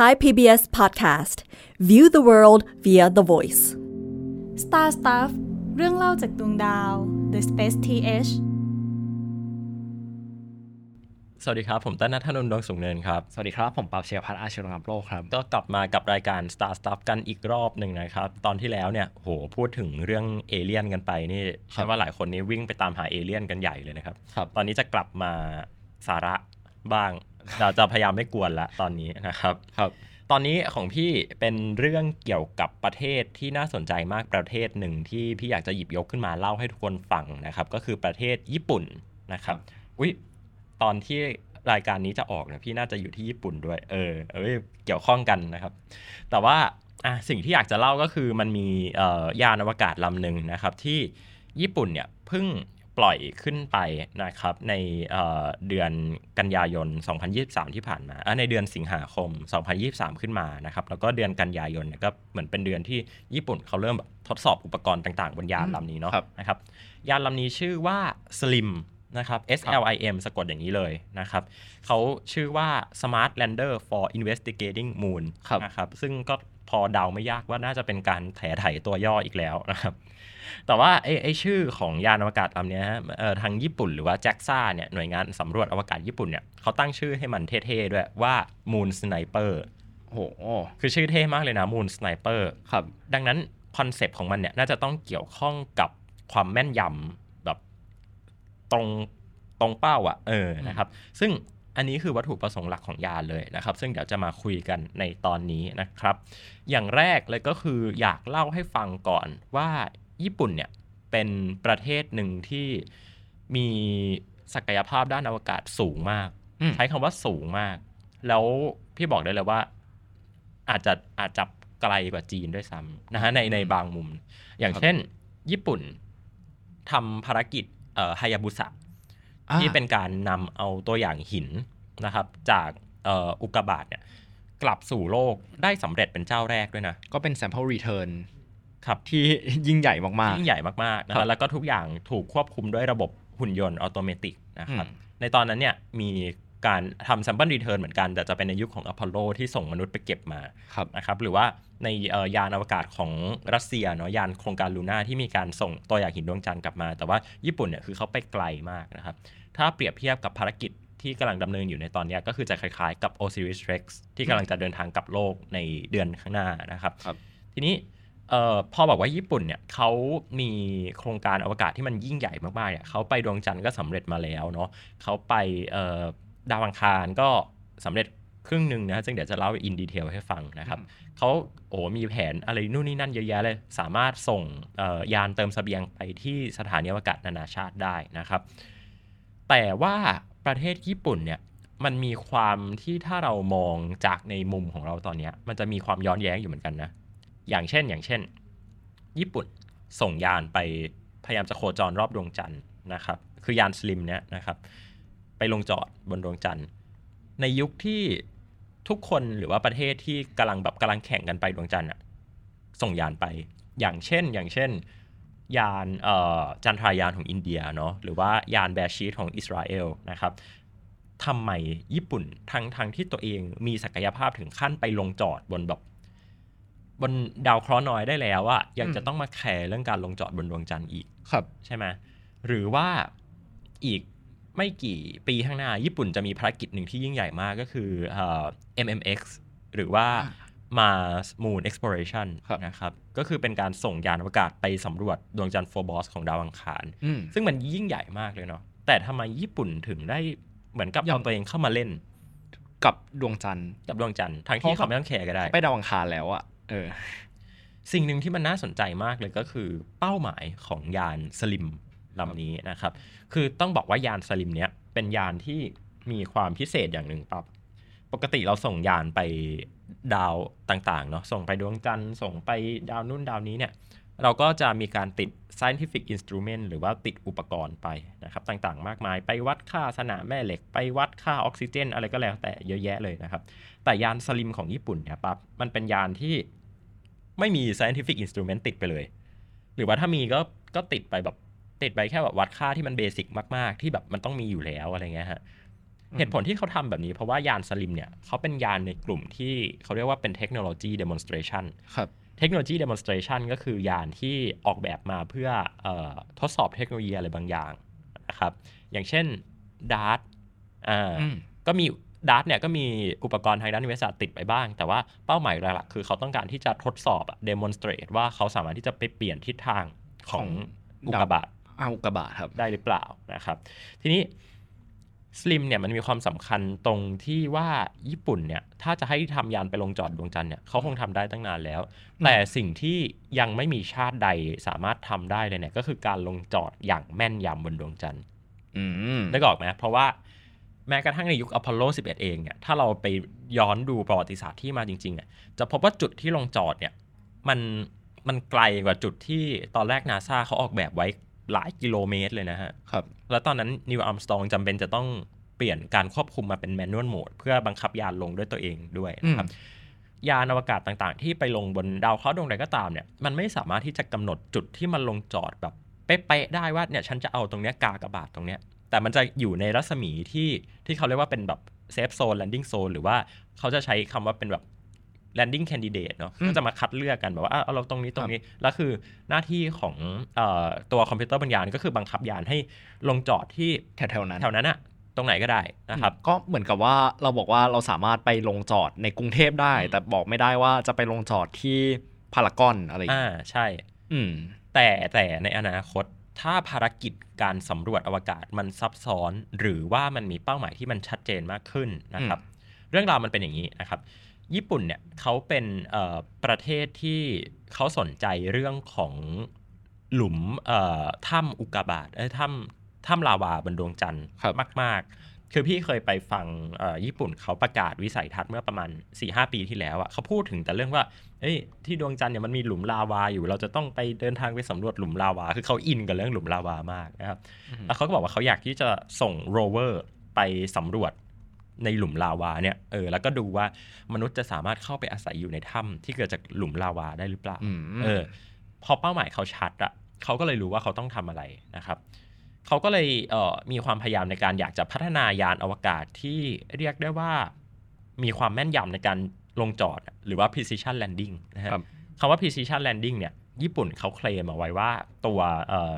Thai PBS Podcast View the world via the voice Star Stuff เรื่องเล่าจากดวงดาว The Space TH สวัสดีครับ ผมต้นนัทนนท์ดวงสุงเนินครับ สวัสดีครับ ผมปราบเชียรพัฒน์อาชีวงามโลกครับ ก็กลับมากับรายการ Star Stuff กันอีกรอบหนึ่งนะครับ ตอนที่แล้วเนี่ยโหพูดถึงเรื่องเอเลี่ยนกันไปนี่ใช่ว่าหลายคนนี้วิ่งไปตามหาเอเลี่ยนกันใหญ่เลยนะครับครับตอนนี้จะกลับมาสาระบ้าง เราจะพยายามไม่กวนละตอนนี้นะครับ ครับ ตอนนี้ของพี่เป็นเรื่องเกี่ยวกับประเทศที่น่าสนใจมากประเทศหนึ่งที่พี่อยากจะหยิบยกขึ้นมาเล่าให้ทุกคนฟังนะครับ ก็คือประเทศญี่ปุ่นนะครับ อุ้ยตอนที่รายการนี้จะออกเนี่ยพี่น่าจะอยู่ที่ญี่ปุ่นด้วย เออ เอยเกี่ยวข้องกันนะครับ แต่ว่าอะสิ่งที่อยากจะเล่าก็คือมันมีเอ่อยานอวกาศลำหนึ่งนะครับ ที่ญี่ปุ่นเนี่ยเพิ่ง ปล่อยขึ้นไปนะครับในเอ่อเดือนกันยายน 2023 ที่ผ่านมาเอ่อในเดือนสิงหาคม 2023 ขึ้นมานะครับแล้วก็เดือนกันยายนเนี่ยก็เหมือนเป็นเดือนที่ญี่ปุ่นเขาเริ่มแบบทดสอบอุปกรณ์ต่างๆ บนยานลำนี้เนาะครับนะครับยานลำนี้ชื่อว่า Slim นะครับ S L I M สะกดอย่างนี้เลยนะครับเขาชื่อว่า Smart Lander for Investigating Moon ครับนะครับซึ่งก็ พอเดาไม่ยากว่าน่าจะเป็นการแถไถตัวย่ออีกแล้วนะครับ แต่ว่าไอ้ไอชื่อของยานอวกาศลำนี้ทางญี่ปุ่นหรือว่า JAXA เนี่ยหน่วยงานสำรวจอวกาศญี่ปุ่นเนี่ยเขาตั้งชื่อให้มันเท่ๆด้วยว่า Moon Sniper โอ้โหคือชื่อเท่มากเลยนะ Moon Sniper ครับ ดังนั้นคอนเซปต์ของมันเนี่ยน่าจะต้องเกี่ยวข้องกับความแม่นยำแบบตรงตรงเป้าอะ่ะเออนะครับ ซึ่ง อันนี้คือวัตถุประสงค์หลักของยานเลยนะครับ ซึ่งเดี๋ยวจะมาคุยกันในตอนนี้นะครับ อย่างแรกเลยก็คืออยากเล่าให้ฟังก่อนว่าญี่ปุ่นเนี่ยเป็นประเทศหนึ่งที่มีศักยภาพด้านอวกาศสูงมากอืมใช้คำว่าสูงมาก แล้วพี่บอกได้เลยว่า อาจจะอาจจะไกลกว่าจีนด้วยซ้ำนะฮะในในบางมุม อย่างเช่น ญี่ปุ่นทำภารกิจเอ่อฮายาบุสะอ่า ที่เป็นการนำเอาตัวอย่างหินนะครับ จากเอ่ออุกกาบาตเนี่ยกลับสู่โลกได้สำเร็จเป็นเจ้าแรกด้วยนะ ก็เป็น sample return ครับที่ยิ่งใหญ่มากยิ่งใหญ่มากๆนะครัฮะบแล้วก็ทุกอย่างถูกควบคุมด้วยระบบหุ่นยนต์ automatic นะครับอืมในตอนนั้นเนี่ยมีการทำ sample return เหมือนกัน แต่จะเป็นในยุคของอพอลโลที่ส่งมนุษย์ไปเก็บมาๆครับนะครับหรือว่าในเอ่อยานอวกาศของรัสเซียเนาะยานโครงการลูน่าที่มีการส่งตัวอย่างหินดวงจันทร์กลับมา แต่ว่าญี่ปุ่นเนี่ยคือเขาไปไกลมากนะครับ ถ้าเปรียบเทียบกับภารกิจที่กำลังดำเนินอยู่ในตอนเนี้ยก็คือจะคล้ายๆกับ Osiris Rex ที่กำลังจะเดินทางกลับโลกในเดือนข้างหน้านะครับครับทีนี้เอ่อพอบอกว่าญี่ปุ่นเนี่ยเขามีโครงการอวกาศที่มันยิ่งใหญ่มากๆเนี่ยเขาไปดวงจันทร์ก็สำเร็จมาแล้วเนาะเขาไปเอ่อดาวอังคารก็สำเร็จครึ่งหนึ่งนะซึ่งเดี๋ยวจะเล่าอินดีเทลให้ฟังนะครับเขาโอ้มีแผนอะไรนู่นนี่นั่นเยอะแยะเลย สามารถส่งเอ่อยานเติมเสบียงไปที่สถานีอวกาศนานาชาติได้นะครับ แต่ว่าประเทศญี่ปุ่นเนี่ยมันมีความที่ถ้าเรามองจากในมุมของเราตอนเนี้ยมันจะมีความย้อนแย้งอยู่เหมือนกันนะ อย่างเช่นอย่างเช่น ญี่ปุ่นส่งยานไปพยายามจะโคจรรอบดวงจันทร์นะครับ คือยานสลิมเนี่ยนะครับ ไปลงจอดบนดวงจันทร์ ในยุคที่ทุกคนหรือว่าประเทศที่กำลังแบบกำลังแข่งกันไปดวงจันทร์อะส่งยานไป อย่างเช่นอย่างเช่น ยานเอ่อจันทรายานของอินเดียเนาะหรือว่ายานแบชีตของอิสราเอลนะครับทำไมญี่ปุ่นทั้งทั้งที่ตัวเองมีศักยภาพถึงขั้นไปลงจอดบนแบบบนดาวเคราะห์น้อยได้แล้วอะยังจะต้องมาแคร์เรื่องการลงจอดบนดวงจันทร์อีกครับ ใช่ไหมหรือว่าอีกไม่กี่ปีข้างหน้า ญี่ปุ่นจะมีภารกิจหนึ่งที่ยิ่งใหญ่มากก็คือเอ่อ MMX หรือว่า Mars Moon Exploration ครับนะครับ ก็คือเป็นการส่งยานอวกาศไปสำรวจดวงจันทร์โฟบอสของดาวอังคารอืมซึ่งมันยิ่งใหญ่มากเลยเนาะแต่ทำไมญี่ปุ่นถึงได้เหมือนกับยัเอางตัวเองเข้ามาเล่น กับดวงจันทร์กับดวงจันทร์ทั้งที่เพเขาราะไม่ต้องแคร์ก็ได้ ไปดาวอังคารแล้วอะเออ สิ่งหนึ่งที่มันน่าสนใจมากเลยก็คือ เป้าหมายของยานสลิมลำนี้นะครับ คือต้องบอกว่ายานสลิมเนี้ยเป็นยานที่มีความพิเศษอย่างหนึ่ง ปกติเราส่งยานไปดาวต่างๆเนาะส่งไปดวงจันทร์ส่งไปดาวนู่นดาวนี้เนี่ยเราก็จะมีการติด scientific instrument หรือว่าติดอุปกรณ์ไปนะครับต่างๆ มากมาย ไปวัดค่าสนามแม่เหล็ก ไปวัดค่าออกซิเจน อะไรก็แล้วแต่เยอะแยะเลยนะครับ แต่ยานสลิมของญี่ปุ่นเนี่ยปั๊บมันเป็นยานที่ไม่มี scientific instrument ติดไปเลย หรือว่าถ้ามีก็ก็ติดไปแบบติดไปแค่แบบวัดค่าที่มันเบสิกมากๆ ที่แบบมันต้องมีอยู่แล้วอะไรเงี้ยฮะ เหตุผลที่เขาทำแบบนี้เพราะว่ายานสลิมเนี่ยเขาเป็นยานในกลุ่มที่เขาเรียกว่าเป็นเทคโนโลยี demonstration ครับเทคโนโลยี demonstration ก็คือยานที่ออกแบบมาเพื่อเออทดสอบเทคโนโลยีอะไรบางอย่างนะครับ อย่างเช่น DART อ่าอืมก็มีดาร์ตเนี่ยก็มีอุปกรณ์ทางด้านวิทยาศาสตร์ติดไปบ้าง แต่ว่าเป้าหมายหลักๆคือเขาต้องการที่จะทดสอบอะ demonstrate ว่าเขาสามารถที่จะไปเปลี่ยนทิศทางของของอุกกาบาตอ้าวอุกกาบาตครับได้หรือเปล่านะครับ ทีนี้ สลิมเนี่ยมันมีความสำคัญตรงที่ว่าญี่ปุ่นเนี่ยถ้าจะให้ทำยานไปลงจอดดวงจันทร์เนี่ยเขาคงทำได้ตั้งนานแล้ว แต่สิ่งที่ยังไม่มีชาติใดสามารถทำได้เลยเนี่ยก็คือการลงจอดอย่างแม่นยำบนดวงจันทร์อืมได้กออกไหมเพราะว่าแม้กระทั่งในยุคอพอลโล 11 เองเนี่ยถ้าเราไปย้อนดูประวัติศาสตร์ที่มาจริงๆเนี่ยจะพบว่าจุดที่ลงจอดเนี่ยมันมันไกลกว่าจุดที่ตอนแรกนาซาเขาออกแบบไว้ หลายกิโลเมตรเลยนะฮะครับแล้วตอนนั้นนิวอัมสตองจำเป็นจะต้องเปลี่ยนการควบคุมมาเป็นแมนนวลโหมดเพื่อบังคับยานลงด้วยตัวเองด้วยนะครับยานอวกาศต่างๆ ที่ไปลงบนดาวเคราะห์ดวงใดก็ตามเนี่ยมันไม่สามารถที่จะกำหนดจุดที่มันลงจอดแบบเป๊ะๆได้ว่าเนี่ยฉันจะเอาตรงเนี้ยกากบาทตรงเนี้ยแต่มันจะอยู่ในรัศมีที่ที่เขาเรียกว่าเป็นแบบ safe zone landing zone หรือว่าเขาจะใช้คำว่าเป็นแบบ landing candidate เนาะอืมก็จะมาคัดเลือกกันแบบว่าอะเอาเราตรงนี้ตรงนี้ แล้วคือหน้าที่ของเอ่อตัวคอมพิวเตอร์บนยานก็คือบังคับยานให้ลงจอดที่แถวๆนั้นแถวนั้นอะตรงไหนก็ได้นะครับ ก็เหมือนกับว่าเราบอกว่าเราสามารถไปลงจอดในกรุงเทพได้อืมแต่บอกไม่ได้ว่าจะไปลงจอดที่พารากอนอะไรอย่างอ่าเงี้ยใช่ อืมแต่แต่ในอนาคตถ้าภารกิจการสำรวจอวกาศมันซับซ้อน หรือว่ามันมีเป้าหมายที่มันชัดเจนมากขึ้นนะครับ เรื่องราวมันเป็นอย่างนี้นะครับ ญี่ปุ่นเนี่ยเขาเป็นเอ่อประเทศที่เขาสนใจเรื่องของหลุมเอ่อถ้ำอุกกาบาตเอ้ยถ้ถ้ำลาวาบนดวงจันทร์ครับมาก ๆ คือพี่เคยไปฟังเอ่อญี่ปุ่นเขาประกาศวิสัยทัศน์เมื่อประมาณ4-5ปีที่แล้วอะเขาพูดถึงแต่เรื่องว่าเฮ้ยที่ดวงจันทร์เนี่ยมันมีหลุมลาวาอยู่ เราจะต้องไปเดินทางไปสำรวจหลุมลาวา คือเขาอินกับเรื่องหลุมลาวามากนะครับแล้วเขาก็บอกว่าเขาอยากที่จะส่งโรเวอร์ไปสำรวจ ในหลุมลาวาเนี่ยเออแล้วก็ดูว่ามนุษย์จะสามารถเข้าไปอาศัยอยู่ในถ้ำที่เกิดจากหลุมลาวาได้หรือเปล่าอืมเออพอเป้าหมายเขาชัดอะเขาก็เลยรู้ว่าเขาต้องทำอะไรนะครับเขาก็เลยเอ่อมีความพยายามในการอยากจะพัฒนายานอวกาศที่เรียกได้ว่ามีความแม่นยำในการลงจอด หรือว่า precision landing นะฮะครับคำว่า precision landing เนี่ยญี่ปุ่นเขาเคลมเอาไว้ว่าตัวเอ่อ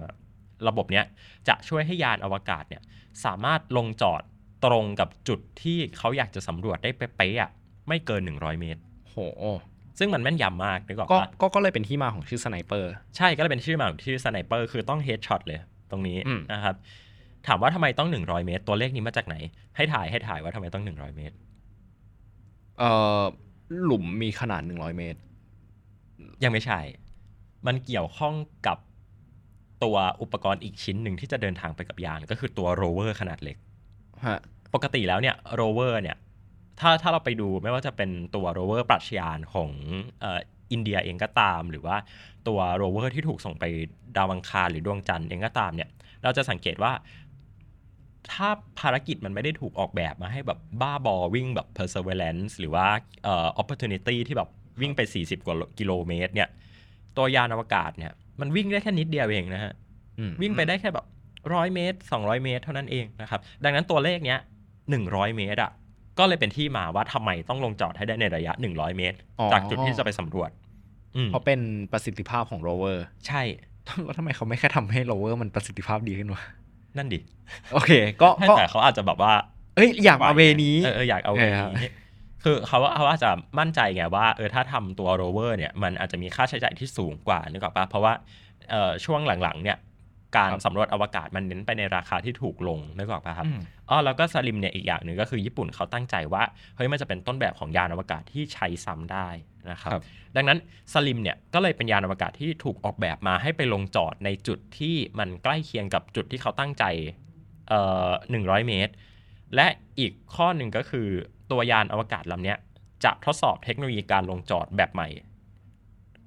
ระบบเนี้ยจะช่วยให้ยานอวกาศเนี่ยสามารถลงจอด ตรงกับจุดที่เขาอยากจะสำรวจได้เป๊ะๆอะไม่เกิน 100 เมตร โห ซึ่งมันแม่นยำมากนึกออกก็ปะก็ก็เลยเป็นที่มาของชื่อ sniper ใช่ก็เลยเป็นชื่อมาของชื่อ sniper คือต้อง headshot เลยตรงนี้อืม นะครับ ถามว่าทำไมต้อง 100 เมตร ตัวเลขนี้มาจากไหน ให้ถ่ายให้ถ่ายว่าทำไมต้อง 100 เมตร เอ่อหลุมมีขนาด 100 เมตร ยังไม่ใช่ มันเกี่ยวข้องกับตัวอุปกรณ์อีกชิ้นหนึ่งที่จะเดินทางไปกับยาน ก็คือตัวโรเวอร์ขนาดเล็ก ฮะ ปกติแล้วเนี่ยโรเวอร์เนี่ยถ้าถ้าเราไปดูไม่ว่าจะเป็นตัวโรเวอร์ปรัชญานของเอ่ออินเดียเองก็ตาม หรือว่าตัวโรเวอร์ที่ถูกส่งไปดาวอังคารหรือดวงจันทร์เองก็ตามเนี่ยเราจะสังเกตว่าถ้าภารกิจมันไม่ได้ถูกออกแบบมาให้แบบบ้าบอวิ่งแบบ Perseverance หรือว่าเอ่อ Opportunity ที่แบบวิ่งไป 40 กว่ากิโลเมตรเนี่ย ตัวยานอวกาศเนี่ยมันวิ่งได้แค่นิดเดียวเองนะฮะอืมวิ่งไปได้แค่แบบร้อยเมตร 200 เมตร เท่านั้นเองนะครับ ดังนั้นตัวเลขเนี้ย 100 เมตรอะก็เลยเป็นที่มาว่าทำไมต้องลงจอดให้ได้ในระยะ 100 เมตรอ๋อจากจุดที่จะไปสำรวจอืมเพราะเป็นประสิทธิภาพของโรเวอร์ ใช่แล้วทำไมเขาไม่แค่ทำให้โรเวอร์มันประสิทธิภาพดีขึ้นวะนั่นดิ โอเค ก็ก็แต่เขาอาจจะแบบว่า เอ้ยอยากมา way นี้เออเอออยากเอาเอเวอครับนี้คือเขาเขาอาจจะมั่นใจไงว่าเออถ้าทำตัวโรเวอร์เนี่ยมันอาจจะมีค่าใช้จ่ายที่สูงกว่านึกออกปะเพราะว่าเอ่อช่วงหลังๆเนี่ย การสำรวจอวกาศมันเน้นไปในราคาที่ถูกลงนึกออกปะครับอืมอ๋อแล้วก็สลิมเนี่ยอีกอย่างหนึ่งก็คือญี่ปุ่นเขาตั้งใจว่าเฮ้ยมันจะเป็นต้นแบบของยานอวกาศที่ใช้ซ้ำได้นะครับครับ ดังนั้นสลิมเนี่ยก็เลยเป็นยานอวกาศที่ถูกออกแบบมาให้ไปลงจอดในจุดที่มันใกล้เคียงกับจุดที่เขาตั้งใจเอ่อหนึ่งร้อยเมตร และอีกข้อหนึ่งก็คือตัวยานอวกาศลำเนี้ยจะทดสอบเทคโนโลยีการลงจอดแบบใหม่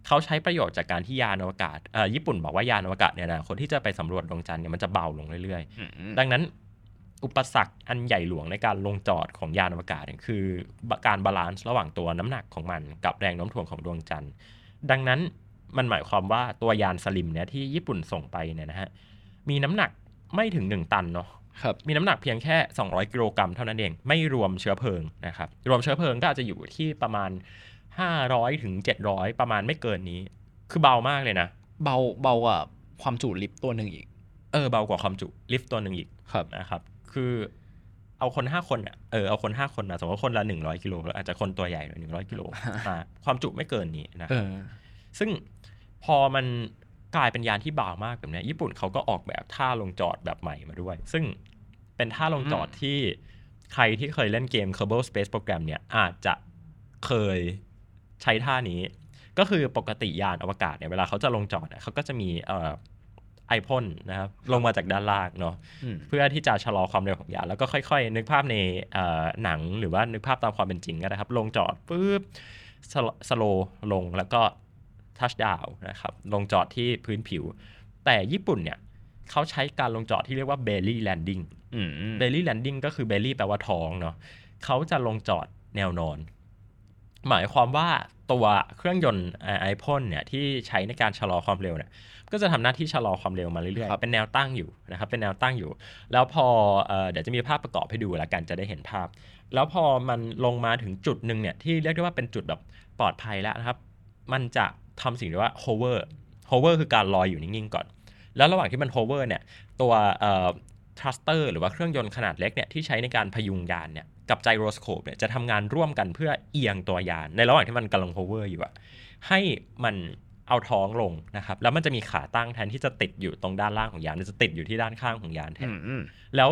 เขาใช้ประโยชน์จากการที่ยานอวกาศเอ่อญี่ปุ่นบอกว่ายานอวกาศเนี่ยนะคนที่จะไปสำรวจดวงจันทร์เนี่ยมันจะเบาลงเรื่อยๆอืมดังนั้นอุปสรรคอันใหญ่หลวงในการลงจอดของยานอวกาศเนี่ยคือการ balance ระหว่างตัวน้ำหนักของมันกับแรงโน้มถ่วงของดวงจันทร์ ดังนั้นมันหมายความว่าตัวยานสลิมเนี่ยที่ญี่ปุ่นส่งไปเนี่ยนะฮะมีน้ำหนักไม่ถึง 1 ตันเนาะครับมีน้ำหนักเพียงแค่ 200 กิโลกรัมเท่านั้นเอง ไม่รวมเชื้อเพลิงนะครับ รวมเชื้อเพลิงก็อาจจะอยู่ที่ประมาณ 500ถึง700 ประมาณไม่เกินนี้ คือเบามากเลยนะ เบาเบากว่าความจุลิฟต์ตัวหนึ่งอีก เออเบากว่าความจุลิฟต์ตัวหนึ่งอีกครับนะครับ คือเอาคน 5 คนอะเออเอาคน 5 คนนะสมมติว่าคนละ 100กิโลอาจจะคนตัวใหญ่หน่อย100กิโลอ่าความจุไม่เกินนี้นะเออซึ่งพอมันกลายเป็นยานที่เบามากแบบเนี้ยญี่ปุ่นเขาก็ออกแบบท่าลงจอดแบบใหม่มาด้วย ซึ่งเป็นท่าลงจอดที่ใครที่เคยเล่นเกม Kerbal Space Program เนี่ยอาจจะเคย ใช้ท่านี้ ก็คือปกติยานอวกาศเนี่ยเวลาเขาจะลงจอดเนี่ยเขาก็จะมีเอ่อไอพ่นนะครับลงมาจากด้านล่างเนาะอืมเพื่อที่จะชะลอความเร็วของยานแล้วก็ค่อย ๆ นึกภาพในเอ่อหนังหรือว่านึกภาพตามความเป็นจริงก็ได้ครับ ลงจอดปุ๊บสโลลงแล้วก็ทัชดาวนะครับลงจอดที่พื้นผิว แต่ญี่ปุ่นเนี่ยเขาใช้การลงจอดที่เรียกว่า belly landing อืม belly landing ก็คือ belly แปลว่าท้องเนาะเขาจะลงจอดแนวนอน หมายความว่าตัวเครื่องยนต์ไอพ่นเนี่ยที่ใช้ในการชะลอความเร็วเนี่ยก็จะทำหน้าที่ชะลอความเร็วมาเรื่อยๆ เป็นแนวตั้งอยู่นะครับเป็นแนวตั้งอยู่ แล้วพอเออเดี๋ยวจะมีภาพประกอบให้ดูแล้วกันจะได้เห็นภาพ แล้วพอมันลงมาถึงจุดหนึ่งเนี่ยที่เรียกได้ว่าเป็นจุดแบบปลอดภัยแล้วนะครับ มันจะทำสิ่งที่ว่า hover hover คือการลอยอยู่นิ่งๆก่อน แล้วระหว่างที่มัน hover เนี่ยตัว thruster หรือว่าเครื่องยนต์ขนาดเล็กเนี่ยที่ใช้ในการพยุงยานเนี่ย กับ gyroscope เนี่ยจะทำงานร่วมกันเพื่อเอียงตัวยาน ในระหว่างที่มันกำลัง hover อยู่อะให้มันเอาท้องลงนะครับ แล้วมันจะมีขาตั้งแทนที่จะติดอยู่ตรงด้านล่างของยานมันจะติดอยู่ที่ด้านข้างของยานแทอืนมอืมแล้ว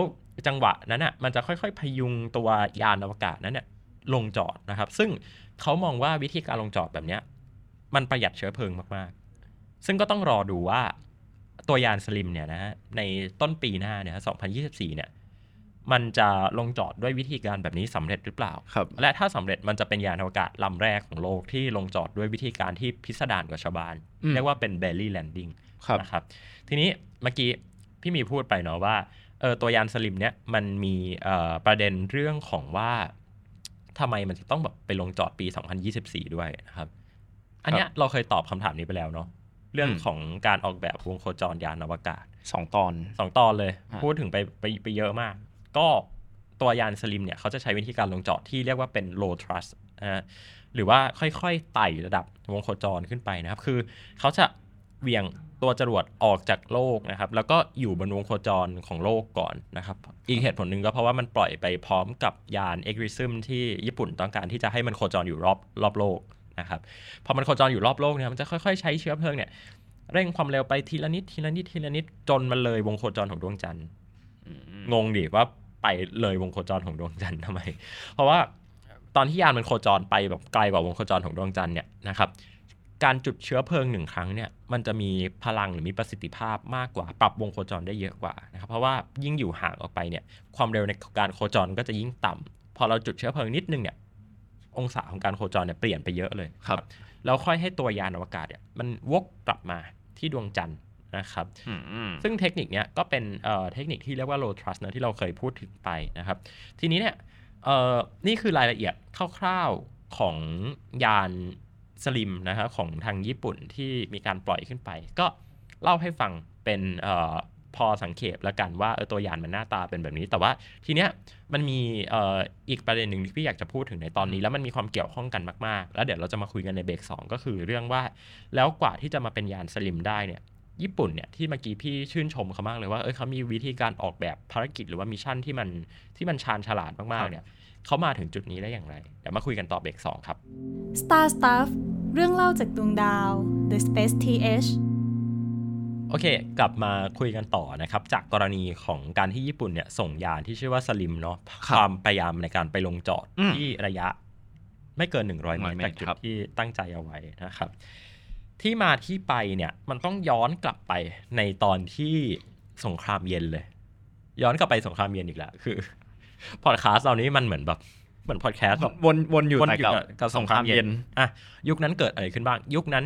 จังหวะนั้นอะมันจะค่อยๆ พยุงตัวยานอวกาศนั้นเนี่ยลงจอดนะครับ ซึ่งเขามองว่าวิธีการลงจอดแบบเนี้ย มันประหยัดเชื้อเพลิงมากๆ ซึ่งก็ต้องรอดูว่าตัวยานสลิมเนี่ยนะฮะในต้นปีหน้าเนี่ยฮะ2024 เนี่ย มันจะลงจอดด้วยวิธีการแบบนี้สำเร็จหรือเปล่าครับและถ้าสำเร็จมันจะเป็นยานอวกาศลำแรกของโลกที่ลงจอดด้วยวิธีการที่พิสดารกว่าชาวบ้านอืมเรียกว่าเป็น belly landing ครับนะครับ ทีนี้เมื่อกี้พี่มีพูดไปเนาะว่าเออตัวยานสลิมเนี่ยมันมีเอ่อประเด็นเรื่องของว่าทำไมมันจะต้องแบบไปลงจอดปี 2024 ด้วยนะครับ อันเนี้ยเราเคยตอบคำถามนี้ไปแล้วเนาะเรื่องอืมของการออกแบบวงโคจรยานอวกาศสองตอนสองตอนเลยฮะพูดถึงไปไปไปเยอะมาก ก็ตัวยานสลิมเนี่ยเขาจะใช้วิธีการลงจอดที่เรียกว่าเป็น low thrust นะฮะหรือว่าค่อยๆไต่ระดับวงโคจรขึ้นไปนะครับ คือเขาจะเหวี่ยงตัวจรวดออกจากโลกนะครับ แล้วก็อยู่บนวงโคจรของโลกก่อนนะครับ อีกเหตุผลหนึ่งก็เพราะว่ามันปล่อยไปพร้อมกับยาน e g r i s m ที่ญี่ปุ่นต้องการที่จะให้มันโคจรอยู่รอบรอบโลกนะครับ พอมันโคจรอยู่รอบโลกเนี่ยมันจะค่อยๆ ใช้เชื้อเพลิงเนี่ยเร่งความเร็วไปทีละนิดทีละนิดทีละนิดจนมันเลยวงโคจรของดวงจันทร์งงดิว่า ไปเลยวงโคจรของดวงจันทร์ทำไม เพราะว่าตอนที่ยานมันโคจรไปแบบไกลกว่าวงโคจรของดวงจันทร์เนี่ยนะครับการจุดเชื้อเพลิงหนึ่งครั้งเนี่ยมันจะมีพลังหรือมีประสิทธิภาพมากกว่า ปรับวงโคจรได้เยอะกว่านะครับเพราะว่ายิ่งอยู่ห่างออกไปเนี่ยความเร็วในการโคจรก็จะยิ่งต่ำพอเราจุดเชื้อเพลิงนิดนึงเนี่ยองศาของการโคจรเนี่ยเปลี่ยนไปเยอะเลยครับแล้วค่อยให้ตัวยานอวกาศเนี่ยมันวกกลับมาที่ดวงจันทร์ นะครับอืมอืมซึ่งเทคนิคเนี้ยก็เป็นเอ่อเทคนิคที่เรียกว่า low trust นะที่เราเคยพูดถึงไปนะครับ ทีนี้เนี่ยเอ่อนี่คือรายละเอียดคร่าวๆของยานสลิมนะครับของทางญี่ปุ่นที่มีการปล่อยขึ้นไป ก็เล่าให้ฟังเป็นเอ่อพอสังเกตแล้วกันว่าเออตัวยานมันหน้าตาเป็นแบบนี้ แต่ว่าทีเนี้ยมันมีเอ่ออีกประเด็นหนึ่งที่พี่อยากจะพูดถึงในตอนนี้ แล้วมันมีความเกี่ยวข้องกันมากๆ แล้วเดี๋ยวเราจะมาคุยกันในเบรกสองก็คือเรื่องว่า แล้วกว่าที่จะมาเป็นยานสลิมได้เนี่ย ญี่ปุ่นเนี่ยที่เมื่อกี้พี่ชื่นชมเขามากเลยว่าเออเขามีวิธีการออกแบบภารกิจหรือว่า mission ที่มันที่มันชาญฉลาดมากๆเนี่ยเขามาถึงจุดนี้ได้อย่างไร เดี๋ยวมาคุยกันต่อเบรกสองครับ Star Stuff เรื่องเล่าจากดวงดาว The Space TH โอเค กลับมาคุยกันต่อนะครับ จากกรณีของการที่ญี่ปุ่นเนี่ยส่งยานที่ชื่อว่าสลิมเนาะครับความพยายามในการไปลงจอดอืมที่ระยะ ไม่เกิน 100เมตร100เมตรจากจุดครับที่ตั้งใจเอาไว้นะครับ ที่มาที่ไปเนี่ยมันต้องย้อนกลับไปในตอนที่สงครามเย็นเลย ย้อนกลับไปสงครามเย็นอีกแล้วคือพอดแคสต์เรานี้มันเหมือนแบบเหมือนพอดแคสต์แบบวนวนอยู่วนแต่อยู่กับกับสงครามเย็นอะยุคนั้นเกิดอะไรขึ้นบ้าง ยุคนั้น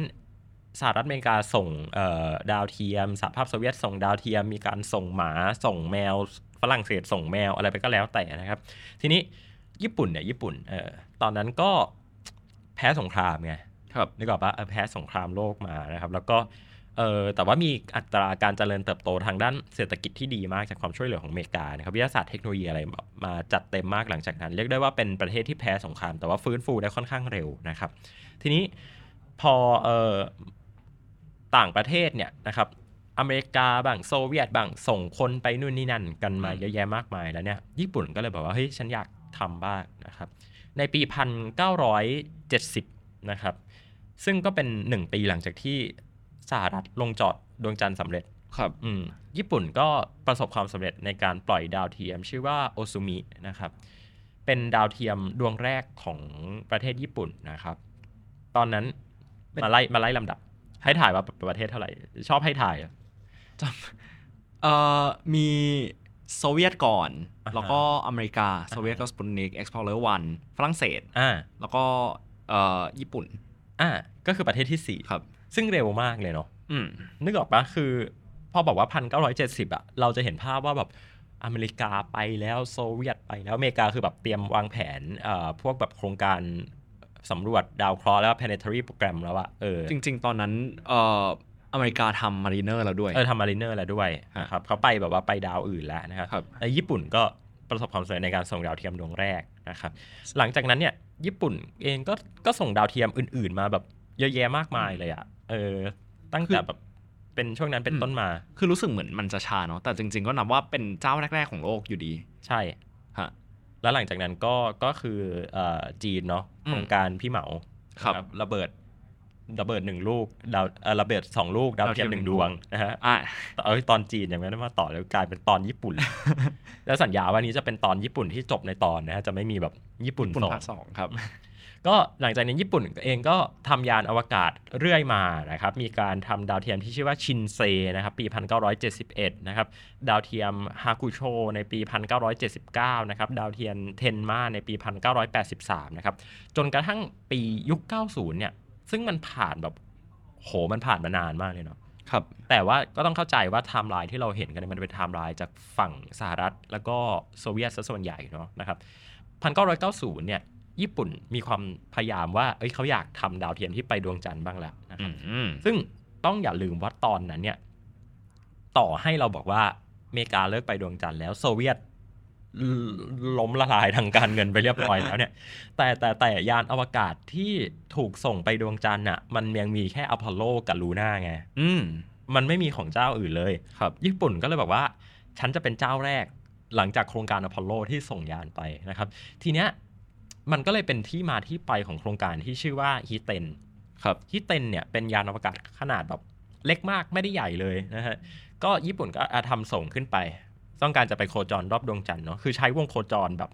สหรัฐอเมริกาส่งเอ่อดาวเทียมสหภาพโซเวียตส่งดาวเทียม มีการส่งหมาส่งแมว ฝรั่งเศสส่งแมวอะไรไปก็แล้วแต่นะครับ ทีนี้ญี่ปุ่นเนี่ยญี่ปุ่นเอ่อตอนนั้นก็แพ้สงครามไง ครับนึกออกปะเออแพ้สงครามโลกมานะครับ แล้วก็เออแต่ว่ามีอัตราการเจริญเติบโตทางด้านเศรษฐกิจที่ดีมากจากความช่วยเหลือของอเมริกานะครับวิทยาศาสตร์เทคโนโลยีอะไรแบบมาจัดเต็มมากหลังจากนั้น เรียกได้ว่าเป็นประเทศที่แพ้สงคราม แต่ว่าฟื้นฟูได้ค่อนข้างเร็วนะครับ ทีนี้พอเออต่างประเทศเนี่ยนะครับอเมริกาบ้างโซเวียตบ้างส่งคนไปนู่นนี่นั่นกันมาเยอะแยะมากมายแล้วเนี่ยญี่ปุ่นก็เลยบอกว่าเฮ้ยฉันอยากทำบ้างนะครับในปี 1970 นะครับ ซึ่งก็เป็นหนึ่งปีหลังจากที่สหรัฐลงจอดดวงจันทร์สำเร็จครับอืมญี่ปุ่นก็ประสบความสำเร็จในการปล่อยดาวเทียม ชื่อว่าโอซูมินะครับ เป็นดาวเทียมดวงแรกของประเทศญี่ปุ่นนะครับ ตอนนั้นมาไล่มาไล่ลำดับ ให้ถ่ายว่าประเทศเท่าไหร่ ชอบให้ถ่ายอะเอ่อมีโซเวียตก่อนอ่าฮะแล้วก็อเมริกา โซเวียตก็สปุตนิก Explorer One ฝรั่งเศสอ่าแล้วก็เอ่อญี่ปุ่น อ่าก็คือประเทศที่สี่ครับ ซึ่งเร็วมากเลยเนาะอืมนึกออกปะคือ พอบอกว่าพันเก้าร้อยเจ็ดสิบอะเราจะเห็นภาพว่าแบบอเมริกาไปแล้วโซเวียตไปแล้วอเมริกาคือแบบเตรียมวางแผนเอ่อพวกแบบโครงการสำรวจดาวเคราะห์แล้ว planetary program แล้วอะเออจริง ๆ ตอนนั้นเอ่ออเมริกาทำมาริเนอร์แล้วด้วยเออทำมาริเนอร์แล้วด้วยนะครับเขาไปแบบว่าไปดาวอื่นแล้วนะครับครับในญี่ปุ่นก็ประสบความสำเร็จในการส่งดาวเทียมดวงแรกนะครับหลังจากนั้นเนี่ย ญี่ปุ่นเองก็ก็ส่งดาวเทียมอื่น ๆ มาแบบเยอะแยะมากมายเลยอะเออ ตั้งแต่แบบเป็นช่วงนั้นเป็นต้นมา คือรู้สึกเหมือนมันจะช้าเนาะแต่จริง ๆ ก็นับว่าเป็นเจ้าแรก ๆ ของโลกอยู่ดี ใช่ฮะแล้วหลังจากนั้นก็ก็คือเอ่อจีนเนาะอืมโครงการพี่เหมาครับนะระเบิด ระเบิดหนึ่งลูกดาวเอ่อระเบิดสองลูกดาวดาวเทีเทียยมมหนึ่งหนึ่ดงวดงวงนะฮะอะเอ้ยตอนจีนยังไม่ได้มาต่อแล้วกลายเป็นตอนญี่ปุ่น แล้วสัญญาว่านี้จะเป็นตอนญี่ปุ่นที่จบในตอนนะฮะจะไม่มีแบบญี่ปุ่นปุ่นสองภาคสองครับ ก็หลังจากนี้ญี่ปุ่นเองก็ทำยานอวกาศเรื่อยมานะครับ มีการทำดาวเทียมที่ชื่อว่าชินเซนะครับ ปี 1971 นะครับ ดาวเทียมฮากุโชในปี 1979 นะครับ ดาวเทียมเทนมาในปี 1983 นะครับ จนกระทั่งปียุค 90 เนี่ย ซึ่งมันผ่านแบบโหมันผ่านมานานมากเลยเนาะครับ แต่ว่าก็ต้องเข้าใจว่าไทม์ไลน์ที่เราเห็นกันเนี่ยมันเป็นไทม์ไลน์จากฝั่งสหรัฐ แล้วก็โซเวียตซะส่วนใหญ่เนาะนะครับ1990เนี่ยญี่ปุ่นมีความพยายามว่าเอ้ยเขาอยากทำดาวเทียมที่ไปดวงจันทร์บ้างแล้วนะครับอืมซึ่งต้องอย่าลืมว่าตอนนั้นเนี่ย ต่อให้เราบอกว่าอเมริกาเลิกไปดวงจันทร์แล้วโซเวียต ล้มละลายทางการเงินไปเรียบร้อยแล้วเนี่ย แต่แต่แต่ยานอวกาศที่ถูกส่งไปดวงจันทร์อะ มันยังมีแค่อพอลโลกับลูน่าไง อืมมันไม่มีของเจ้าอื่นเลยครับ ญี่ปุ่นก็เลยบอกว่า ฉันจะเป็นเจ้าแรกหลังจากโครงการอพอลโลที่ส่งยานไปนะครับ ทีเนี้ยมันก็เลยเป็นที่มาที่ไปของโครงการที่ชื่อว่าฮิเตนครับฮิเตนเนี่ยเป็นยานอวกาศขนาดแบบเล็กมากไม่ได้ใหญ่เลยนะฮะก็ญี่ปุ่นก็อะทำส่งขึ้นไป ต้องการจะไปโคจรรอบดวงจันทร์เนาะคือใช้วงโคจรแบบ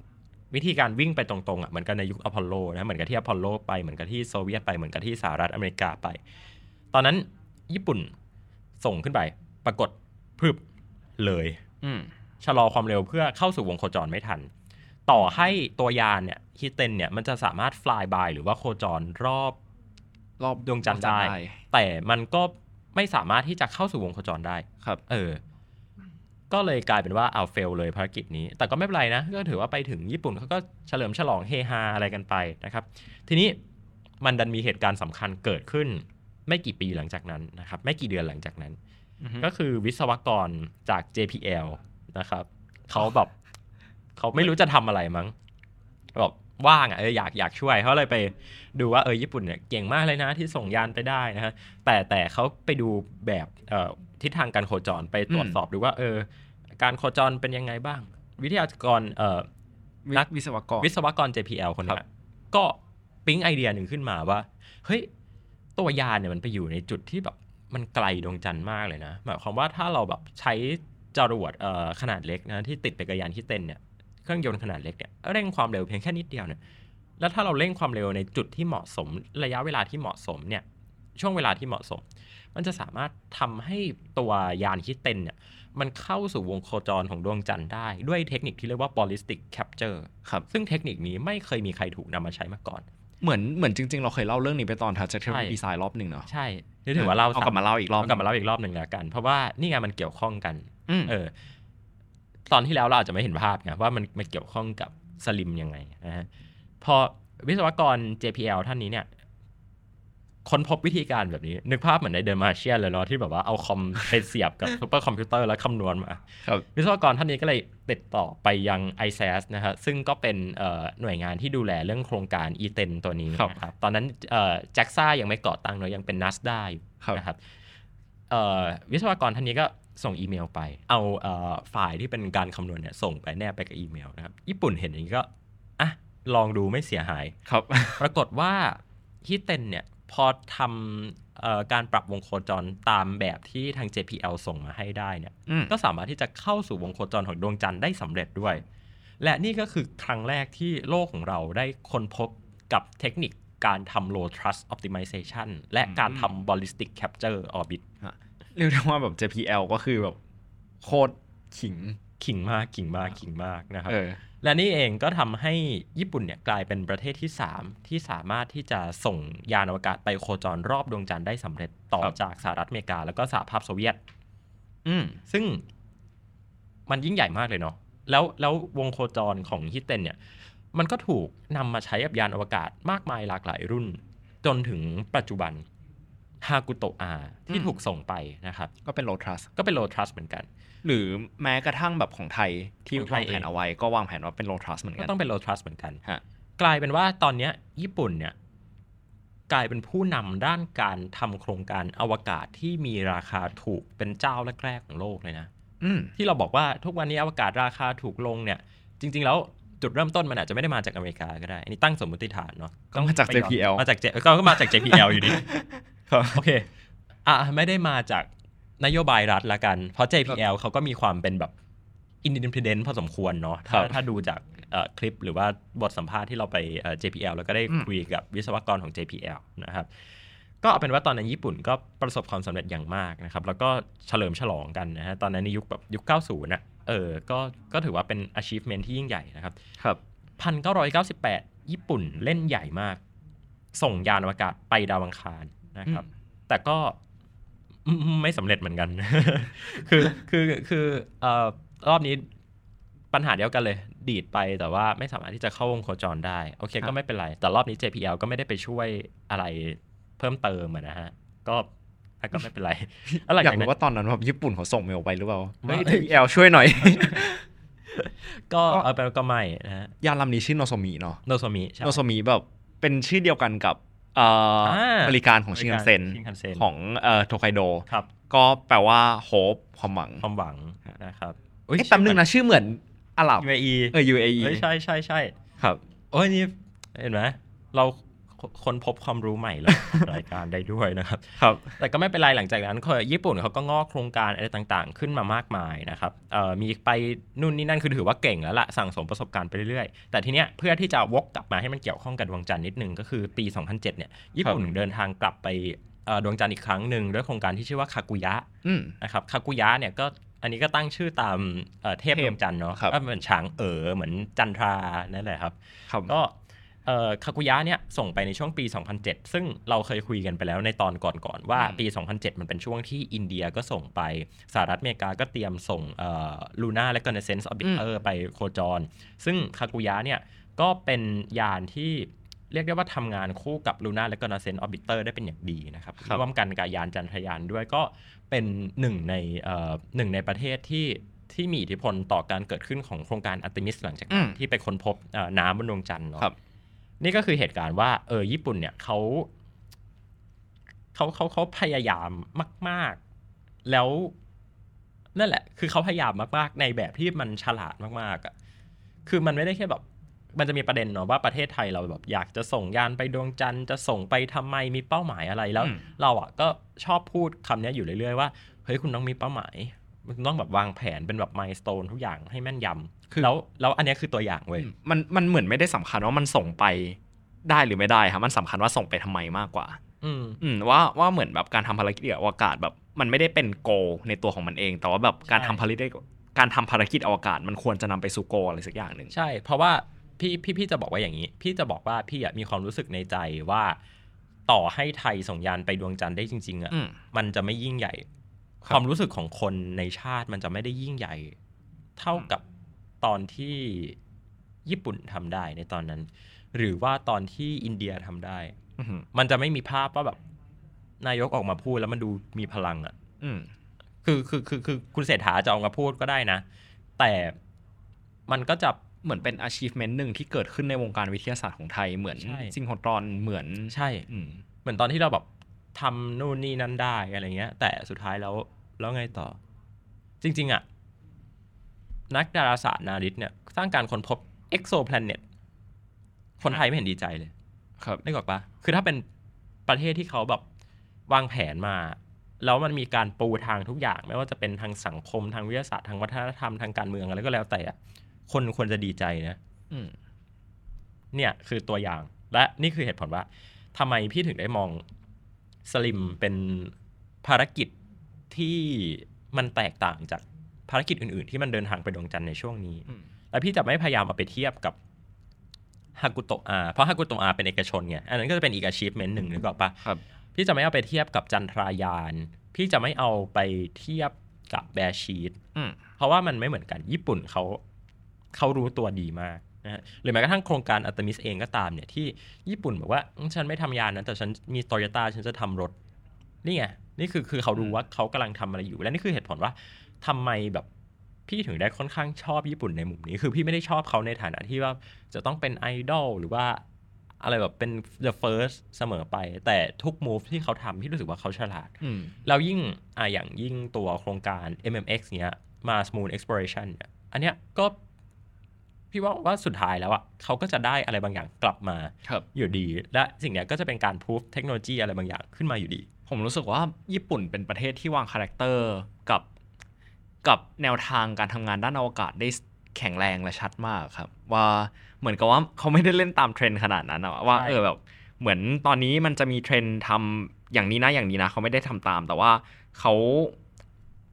วิธีการวิ่งไปตรงๆอะเหมือนกันในยุคอพอลโลนะเหมือนกับที่อพอลโลไปเหมือนกับที่โซเวียตไปเหมือนกับที่สหรัฐอเมริกาไป ตอนนั้นญี่ปุ่นส่งขึ้นไป ปรากฏพรึบเลยอืมชะลอความเร็วเพื่อเข้าสู่วงโคจรไม่ทัน ต่อให้ตัวยานเนี่ยฮิเตนเนี่ยมันจะสามารถ fly by หรือว่าโคจรรอบรอบดวงจันทร์ได้ดวงจันทร์ได้แต่มันก็ไม่สามารถที่จะเข้าสู่วงโคจรได้ครับ เออ ก็เลยกลายเป็นว่าเอาเฟลเลยภารกิจนี้ แต่ก็ไม่เป็นไรนะ ก็ถือว่าไปถึงญี่ปุ่นเขาก็เฉลิมฉลองเฮฮาอะไรกันไปนะครับ ทีนี้มันดันมีเหตุการณ์สำคัญเกิดขึ้น ไม่กี่ปีหลังจากนั้นนะครับ ไม่กี่เดือนหลังจากนั้นอือฮึก็คือวิศวกรจาก JPL นะครับเขาแบบเขาไม่รู้จะทำอะไรมั้งแบบ ว่างอะเอออยากอยากช่วยเขาเลยไปดูว่าเออญี่ปุ่นเนี่ยเก่งมากเลยนะที่ส่งยานไปได้นะฮะแต่แต่เขาไปดูแบบเอ่อทิศทางการโคจรไปตรวจสอบดูว่าเออการโคจรเป็นยังไงบ้าง วิทยากรเอ่อนักวิศวกรวิศวกร JPL คนครันี้บก็ปิ๊งไอเดียหนึ่งขึ้นมาว่า เฮ้ย ตัวยานเนี่ยมันไปอยู่ในจุดที่แบบมันไกลดวงจันทร์มากเลยนะหมายความว่าถ้าเราแบบใช้จรวดเอ่อขนาดเล็กนะที่ติดไปกับยานที่เต้นเนี่ย เครื่องยนต์ขนาดเล็กเนี่ยเร่งความเร็วเพียงแค่นิดเดียวเนี่ยแล้วถ้าเราเร่งความเร็วในจุดที่เหมาะสม ระยะเวลาที่เหมาะสมเนี่ยช่วงเวลาที่เหมาะสม มันจะสามารถทำให้ตัวยานที่เต้นเนี่ยมันเข้าสู่วงโคจรของดวงจันทร์ได้ ด้วยเทคนิคที่เรียกว่า ballistic capture ครับซึ่งเทคนิคนี้ไม่เคยมีใครถูกนำมาใช้มาก่อน เหมือนเหมือนจริง ๆ เราเคยเล่าเรื่องนี้ไปตอนทัชเทอใช่ร์ดีไซน์รอบหนึ่งเนาะใช่นึกถึงว่าเราเอากลับมาเล่าอีกรอบเอากลับมาเล่าอีกรอบหนึ่งแล้วกัน เพราะว่านี่ไงมันเกี่ยวข้องกันอืมเออ ตอนที่แล้วเราอาจจะไม่เห็นภาพไงว่ามันมันเกี่ยวข้องกับสลิมยังไงนะฮะพอวิศวกร JPL ท่านนี้เนี่ยค้นพบวิธีการแบบนี้ นึกภาพเหมือนในเดอะมาเชียนเลยเนาะที่แบบว่าเอาคอมไปเสียบกับซูเปอร์คอมพิวเตอร์แล้วคำนวณมาครับวิศวกรท่านนี้ก็เลยติดต่อไปยัง i s a s นะฮะซึ่งก็เป็นเอ่อหน่วยงานที่ดูแลเรื่องโครงการ ฮิเตน ตัวนี้ครับนะครับตอนนั้นแจ็กซ่ายังไม่ก่อตั้งเนอะยังเป็น NASDA อยู่ครับนะครับเอ่อวิศวกรท่านนี้ก็ ส่งอีเมลไป เอาเอ่อไฟล์ที่เป็นการคำนวณเนี่ยส่งไปแนบไปกับอีเมลนะครับญี่ปุ่นเห็นอย่างนี้ก็อะลองดูไม่เสียหายครับ ปรากฏว่าฮิเต็นเนี่ยพอทำเอ่อการปรับวงโคจรตามแบบที่ทาง JPL ส่งมาให้ได้เนี่ยอืมก็สามารถที่จะเข้าสู่วงโคจรของดวงจันทร์ได้สำเร็จด้วย และนี่ก็คือครั้งแรกที่โลกของเราได้ค้นพบกับเทคนิคการทำ low thrust optimization และการทำ ballistic capture orbit เรียกได้ว่าแบบ JPL ก็คือแบบโคตรขิงขิงมากขิงมากขิงมากนะครับเออและนี่เองก็ทำให้ญี่ปุ่นเนี่ยกลายเป็นประเทศที่ 3 ที่สามารถที่จะส่งยานอวกาศไปโคจรรอบดวงจันทร์ได้สำเร็จต่อครับจากสหรัฐอเมริกา แล้วก็สหภาพโซเวียต อืมซึ่งมันยิ่งใหญ่มากเลยเนาะแล้วแล้ววงโคจรของฮิตเทนเนี่ย มันก็ถูกนำมาใช้กับยานอวกาศมากมายหลากหลายรุ่น จนถึงปัจจุบัน ฮากุโตะอาที่อืมถูกส่งไปนะครับ ก็เป็นโลทรัสก็เป็นโลทรัสเหมือนกัน หรือแม้กระทั่งแบบของไทยที่ของไทวายงแผเอนงเอาไว้ก็วางแผนว่าเป็นโลทรัสเหมือนก็กันต้องเป็นโลทรัสเหมือนกันฮะกลายเป็นว่าตอนเนี้ยญี่ปุ่นเนี่ยกลายเป็นผู้นำด้านการทำโครงการอวกาศที่มีราคาถูกเป็นเจ้าแรกๆของโลกเลยนะอืมที่เราบอกว่าทุกวันนี้อวกาศราคาถูกลงเนี่ย จริง ๆ แล้วจุดเริ่มต้นมันอาจจะไม่ได้มาจากอเมริกาก็ได้ อันนี้ตั้งสมมติฐานเนาะก็มาจากไปย้อน JPL มาจาก J ก็ก็มาจาก JPL อยู่ดีครับ โอเคอะไม่ได้มาจากนโยบายรัฐละกัน เพราะ JPL เขาก็มีความเป็นแบบ independent พอสมควรเนาะครัถ้าบถ้าดูจากเอ่อคลิปหรือว่าบทสัมภาษณ์ที่เราไปเอ่อ JPL แล้วก็ได้อืมคุยกับวิศวกรของ JPL นะครับ ก็เอาเป็นว่าตอนนั้นญี่ปุ่นก็ประสบความสำเร็จอย่างมากนะครับ แล้วก็เฉลิมฉลองกันนะฮะตอนนั้นในยุคแบบยุค 90นะเออก็ก็ถือว่าเป็น achievement ที่ยิ่งใหญ่นะครับครับ1998 ญี่ปุ่นเล่นใหญ่มาก ส่งยานอวกาศไปดาวอังคาร นะครับ แต่ก็อืมไม่สำเร็จเหมือนกัน คือคือคือเอ่อรอบนี้ปัญหาเดียวกันเลย ดีดไปแต่ว่าไม่สามารถที่จะเข้าวงโคจรได้ โอเคครับก็ไม่เป็นไร แต่รอบนี้ JPL ก็ไม่ได้ไปช่วยอะไรเพิ่มเติมอะนะฮะ ก็อะก็ไม่เป็นไรอะไรอยากจากนั้รู้นว่าตอนนั้นแบบญี่ปุ่นเขาส่งเมลไปหรือเปล่าไม่เฮ้ย JPL ช่วยหน่อย ก็เออไปก็ไม่นะฮะยานลำนี้ชื่อโนโซมิเนาะโนโซมิใช่โนโซมิแบบเป็นชื่อเดียวกันกับเอ่ออา บริการของชินคันเซ็นชินคันเซ็นของเอ่อโทไคโดครับก็แปลว่า hope ความหวังความหวังนะครับเอ้ยแป๊บนึงนะชื่อเหมือนอาหรับ UAE เออ UAE เฮ้ยใช่ใช่ใช่ครับโอ้ยนี่เห็นไหมเรา คนพบความรู้ใหม่แล้วรายการได้ด้วยนะครับครับ แต่ก็ไม่เป็นไรหลังจากนั้นคนญี่ปุ่นเขาก็งอกโครงการอะไรต่างๆ ขึ้นมามากมายนะครับเอ่อมีไปนู่นนี่นั่นคือถือว่าเก่งแล้วละสั่งสมประสบการณ์ไปเรื่อยๆ แต่ทีเนี้ยเพื่อที่จะวกกลับมาให้มันเกี่ยวข้องกับดวงจันทร์นิดนึงก็คือปี 2007 เนี่ยญี่ปุ่นเดินทางกลับไปเอ่อดวงจันทร์อีกครั้งหนึ่งด้วยโครงการที่ชื่อว่าคากุยะอืมนะครับคากุยะเนี่ยก็อันนี้ก็ตั้งชื่อตามเอ่อเทพเทพดวงจันทร์เนาะครับก็เหมือนฉางเอ๋อเหมือนจันทรานั่นแหละครับครับก็ เอ่อคากุยะเนี่ยส่งไปในช่วงปี 2007 ซึ่งเราเคยคุยกันไปแล้วในตอนก่อนๆว่าอืมปี 2007 มันเป็นช่วงที่อินเดียก็ส่งไปสหรัฐอเมริกาก็เตรียมส่ง Lunar Reconnaissance Orbiter ไปโคจร ซึ่งคากุยะเนี่ยก็เป็นยานที่เรียกได้ว่าทำงานคู่กับ Lunar Reconnaissance Orbiter ได้เป็นอย่างดีนะครับครับร่วมกันกับยานจันทรายานด้วยก็เป็นหนึ่งในเอ่อหนึ่งในประเทศที่ที่มีอิทธิพลต่อการเกิดขึ้นของโครงการอัลติมิสหลังจากนั้นอืมที่ไปค้นพบเอ่อน้ำบนดวงจันทร์เนาะครับ นี่ก็คือเหตุการณ์ว่าเออญี่ปุ่นเนี่ยเขาเขาเขาเขาพยายามมาก ๆ แล้วนั่นแหละ คือเขาพยายามมากๆ ในแบบที่มันฉลาดมากๆอะคือมันไม่ได้แค่แบบมันจะมีประเด็นเนาะว่าประเทศไทยเราแบบอยากจะส่งยานไปดวงจันทร์จะส่งไปทำไมมีเป้าหมายอะไรแล้วอืมเราอะก็ชอบพูดคำเนี้ยอยู่เรื่อยๆว่าเฮ้ยคุณต้องมีเป้าหมาย มันต้องแบบวางแผนเป็นแบบมายสเตนทุกอย่างให้แม่นยำ แล้วแล้วอันเนี้ยคือตัวอย่างเว้ยมันมันเหมือนไม่ได้สำคัญว่ามันส่งไปได้หรือไม่ได้ครับมันสำคัญว่าส่งไปทำไมมากกว่าอืมอืมว่าว่าเหมือนแบบการทำภารกิจอวกาศแบบมันไม่ได้เป็นโกในตัวของมันเอง แต่ว่าแบบการใช่ทำภารกิจการทำภารกิจอวกาศ มันควรจะนำไปสู่โกอะไรสักอย่างหนึ่งใช่ เพราะว่าพี่พี่พี่จะบอกว่าอย่างนี้ พี่จะบอกว่าพี่อะมีความรู้สึกในใจว่าต่อให้ไทยส่งยานไปดวงจันทร์ได้จริง ๆอะอืมมันจะไม่ยิ่งใหญ่ครับความรู้สึกของคนในชาติมันจะไม่ได้ยิ่งใหญ่ เท่ากับ ตอนที่ญี่ปุ่นทำได้ในตอนนั้น หรือว่าตอนที่อินเดียทำได้อือหือมันจะไม่มีภาพว่าแบบนายกออกมาพูดแล้วมันดูมีพลังอะอืมคือคือคือคือคุณเศรษฐาจะออกมาพูดก็ได้นะ แต่มันก็จะเหมือนเป็น achievement หนึ่งที่เกิดขึ้นในวงการวิทยาศาสตร์ของไทยเหมือนใช่ซิงโครตรอนเหมือนใช่อืมเหมือนตอนที่เราแบบทำนู่นนี่นั่นได้อะไรเงี้ย แต่สุดท้ายแล้วแล้วไงต่อ จริง ๆอะ นักดาราศาสตร์นาริตเนี่ยสร้างการค้นพบ exoplanet คนไทยไม่เห็นดีใจเลย ครับได้กออกปะคือถ้าเป็นประเทศที่เขาแบบวางแผนมา แล้วมันมีการปูทางทุกอย่าง ไม่ว่าจะเป็นทางสังคมทางวิทยาศาสตร์ทางวัฒนธรรมทางการเมืองอะไรก็แล้วแต่อะคนควรจะดีใจนะอืมเนี่ยคือตัวอย่าง และนี่คือเหตุผลว่าทำไมพี่ถึงได้มองสลิมเป็นภารกิจที่มันแตกต่างจาก ภารกิจอื่นๆ ที่มันเดินทางไปดวงจันทร์ในช่วงนี้อืมแล้วพี่จะไม่พยายามเอาไปเทียบกับฮากุโตะอาเพราะฮากุโตะอาเป็นเอกชนไงอันนั้นก็จะเป็นอีกอาชีพเมนต์หนึ่งนึกออกปะครับพี่จะไม่เอาไปเทียบกับจันทรายาน พี่จะไม่เอาไปเทียบกับ Beresheet อืมเพราะว่ามันไม่เหมือนกันญี่ปุ่นเขาเขารู้ตัวดีมากนะฮะหรือแม้กระทั่งโครงการอัตมิสเองก็ตามเนี่ยที่ญี่ปุ่นบอกว่าอืมฉันไม่ทำยานนะแต่ฉันมีโตโยต้าฉันจะทำรถนี่ไงนี่คือคือเขารู้ว่าเขากำลังทำอะไรอยู่ และนี่คือเหตุผลว่า ทำไมแบบพี่ถึงได้ค่อนข้างชอบญี่ปุ่นในมุมนี้ คือพี่ไม่ได้ชอบเขาในฐานะที่ว่าจะต้องเป็นไอดอลหรือว่าอะไรแบบเป็น the first เสมอไป แต่ทุก move ที่เขาทำพี่รู้สึกว่าเขาฉลาดอืมแล้วยิ่งอะอย่างยิ่งตัวโครงการ MMX เนี้ย Mars Moon Exploration เนี่ยอันเนี้ยก็พี่ว่าว่าสุดท้ายแล้วอะเขาก็จะได้อะไรบางอย่างกลับมาครับอยู่ดี และสิ่งเนี้ยก็จะเป็นการพูฟเทคโนโลยีอะไรบางอย่างขึ้นมาอยู่ดี ผมรู้สึกว่าญี่ปุ่นเป็นประเทศที่วาง character กับ กับแนวทางการทำงานด้านอวกาศได้แข็งแรงและชัดมากครับ ว่าเหมือนกับว่าเขาไม่ได้เล่นตามเทรนด์ขนาดนั้นอะว่าใช่เออแบบเหมือนตอนนี้มันจะมีเทรนด์ทำอย่างนี้นะอย่างนี้นะเขาไม่ได้ทำตาม แต่ว่าเขา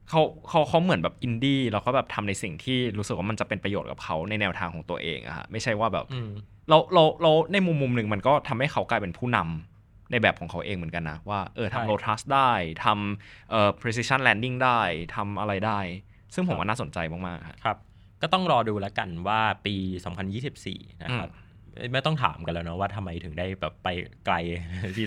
เขาเขาเขาเหมือนแบบอินดี้แล้วก็แบบทำในสิ่งที่รู้สึกว่ามันจะเป็นประโยชน์กับเขาในแนวทางของตัวเองอะฮะไม่ใช่ว่าแบบอืมเราเราเราในมุมมุมหนึ่งมันก็ทำให้เขากลายเป็นผู้นำ ในแบบของเขาเองเหมือนกันนะ ว่าเออใช่ทำโ o ทัสได้ทำเอ่อ precision landing ได้ทำอะไรได้ ซึ่งผมว่าน่าสนใจมากๆครับครับ ก็ต้องรอดูแล้วกันว่าปี 2024 นะครับไม่ต้องถามกันแล้วเนาะว่าทำไมถึงได้แบบไปไกลปี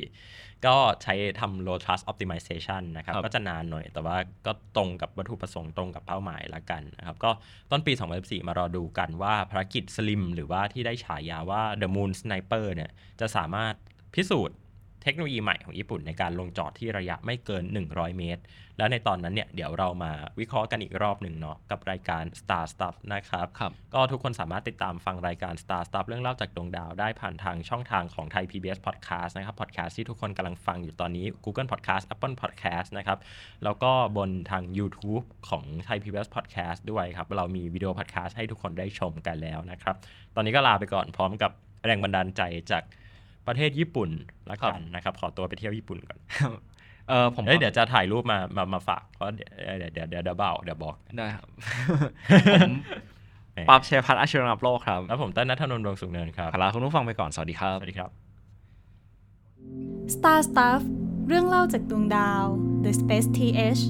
2024 ก็ใช้ทำ low trust optimization นะครับครับ ก็จะนานหน่อย แต่ว่าก็ตรงกับวัตถุประสงค์ตรงกับเป้าหมายละกันนะครับ ก็ต้นปี 2024 มารอดูกันว่าภารกิจสลิมหรือว่าที่ได้ฉายาว่า the moon sniper เนี่ยจะสามารถ พิสูจน์เทคโนโลยีใหม่ของญี่ปุ่นในการลงจอดที่ระยะไม่เกิน 100 เมตร แล้วในตอนนั้นเนี่ยเดี๋ยวเรามาวิเคราะห์กันอีกรอบหนึ่งเนาะกับรายการ Star Stuff นะครับครับก็ทุกคนสามารถติดตามฟังรายการ Star Stuff เรื่องเล่าจากดวงดาวได้ผ่านทางช่องทางของไทย PBS Podcast นะครับ podcast ที่ทุกคนกำลังฟังอยู่ตอนนี้ Google Podcast Apple Podcast นะครับ แล้วก็บนทาง YouTube ของไทย PBS Podcast ด้วยครับ เรามีวิดีโอ podcast ให้ทุกคนได้ชมกันแล้วนะครับ ตอนนี้ก็ลาไปก่อนพร้อมกับแรงบันดาลใจจาก ประเทศญี่ปุ่นละกันนะครับขอตัวไปเที่ยวญี่ปุ่นก่อนเออผมเอ้ยเดี๋ยวจะถ่ายรูปมามามาฝากเพราะเดี๋ยวเดี๋ยวเดี๋ยวเดี๋ยวเบาเดี๋ยวบอกได้ครับผมปั๊บเชยพัฒน์อาชีวนับโลกครับ แล้วผมเต้นนัทนนท์ดวงสุขเนินครับขอลาคุณผู้ฟังไปก่อน สวัสดีครับ สวัสดีครับ Star Stuff เรื่องเล่าจากดวงดาว The Space TH